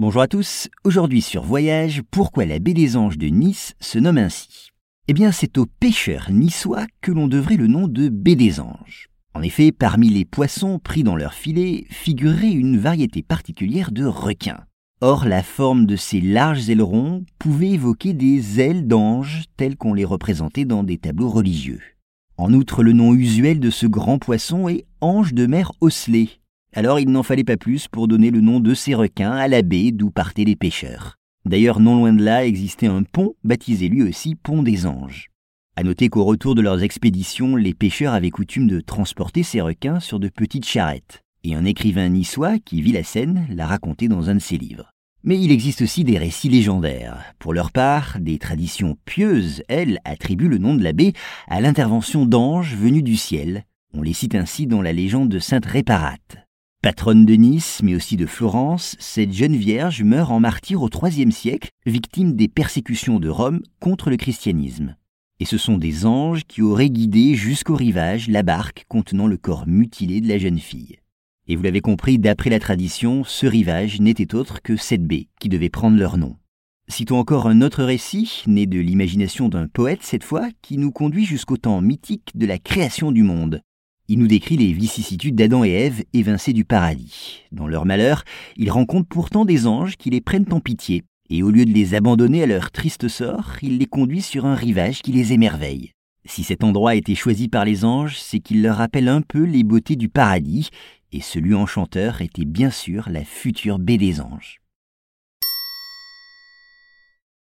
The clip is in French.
Bonjour à tous, aujourd'hui sur Voyage, pourquoi la baie des Anges de Nice se nomme ainsi? Eh bien c'est aux pêcheurs niçois que l'on devrait le nom de baie des Anges. En effet, parmi les poissons pris dans leur filet figurait une variété particulière de requins. Or, la forme de ces larges ailerons pouvait évoquer des ailes d'anges telles qu'on les représentait dans des tableaux religieux. En outre, le nom usuel de ce grand poisson est ange de mer osselé, alors il n'en fallait pas plus pour donner le nom de ces requins à la baie d'où partaient les pêcheurs. D'ailleurs, non loin de là existait un pont, baptisé lui aussi Pont des Anges. À noter qu'au retour de leurs expéditions, les pêcheurs avaient coutume de transporter ces requins sur de petites charrettes. Et un écrivain niçois qui vit la scène l'a raconté dans un de ses livres. Mais il existe aussi des récits légendaires. Pour leur part, des traditions pieuses, elles, attribuent le nom de la baie à l'intervention d'anges venus du ciel. On les cite ainsi dans la légende de Sainte Réparate. Patronne de Nice, mais aussi de Florence, cette jeune vierge meurt en martyr au IIIe siècle, victime des persécutions de Rome contre le christianisme. Et ce sont des anges qui auraient guidé jusqu'au rivage la barque contenant le corps mutilé de la jeune fille. Et vous l'avez compris, d'après la tradition, ce rivage n'était autre que cette baie qui devait prendre leur nom. Citons encore un autre récit, né de l'imagination d'un poète cette fois, qui nous conduit jusqu'au temps mythique de la création du monde, il nous décrit les vicissitudes d'Adam et Ève évincés du paradis. Dans leur malheur, ils rencontrent pourtant des anges qui les prennent en pitié, et au lieu de les abandonner à leur triste sort, ils les conduisent sur un rivage qui les émerveille. Si cet endroit a été choisi par les anges, c'est qu'il leur rappelle un peu les beautés du paradis, et ce lieu enchanteur était bien sûr la future baie des anges.